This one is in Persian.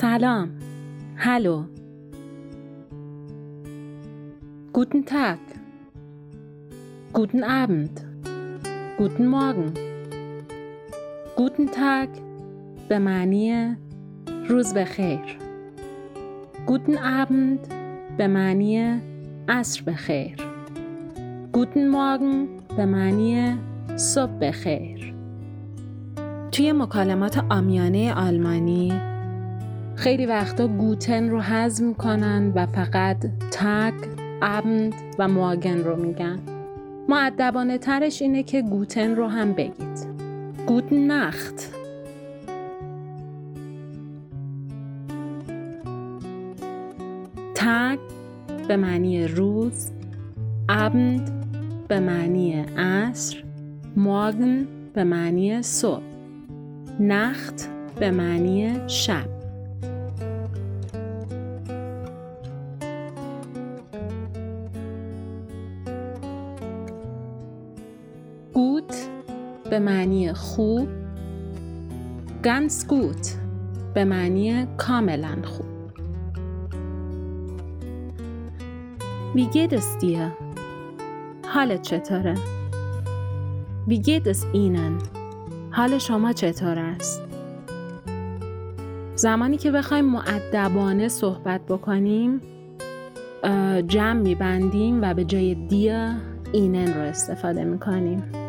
سلام. هلو Guten Tag. Guten Abend. Guten Morgen. Guten Tag به معنی روز بخیر Guten Abend به معنی عصر بخیر Guten Morgen به معنی صبح بخیر توی مکالمات آمیانه آلمانی خیلی وقتا گوتن رو حذف می‌کنن و فقط تگ، ابند و مواگن رو میگن. معدبانه ترش اینه که گوتن رو هم بگید. گوتن نخت. تگ به معنی روز ابند به معنی عصر ماگن به معنی صبح. نخت به معنی شب. به معنی خوب گنس گوت به معنی کاملا خوب Wie geht es dir? حالت چطوره؟ Wie geht es Ihnen? حال شما چطور است؟ زمانی که بخوایم معدبانه صحبت بکنیم جمع میبندیم و به جای دیا اینن رو استفاده می‌کنیم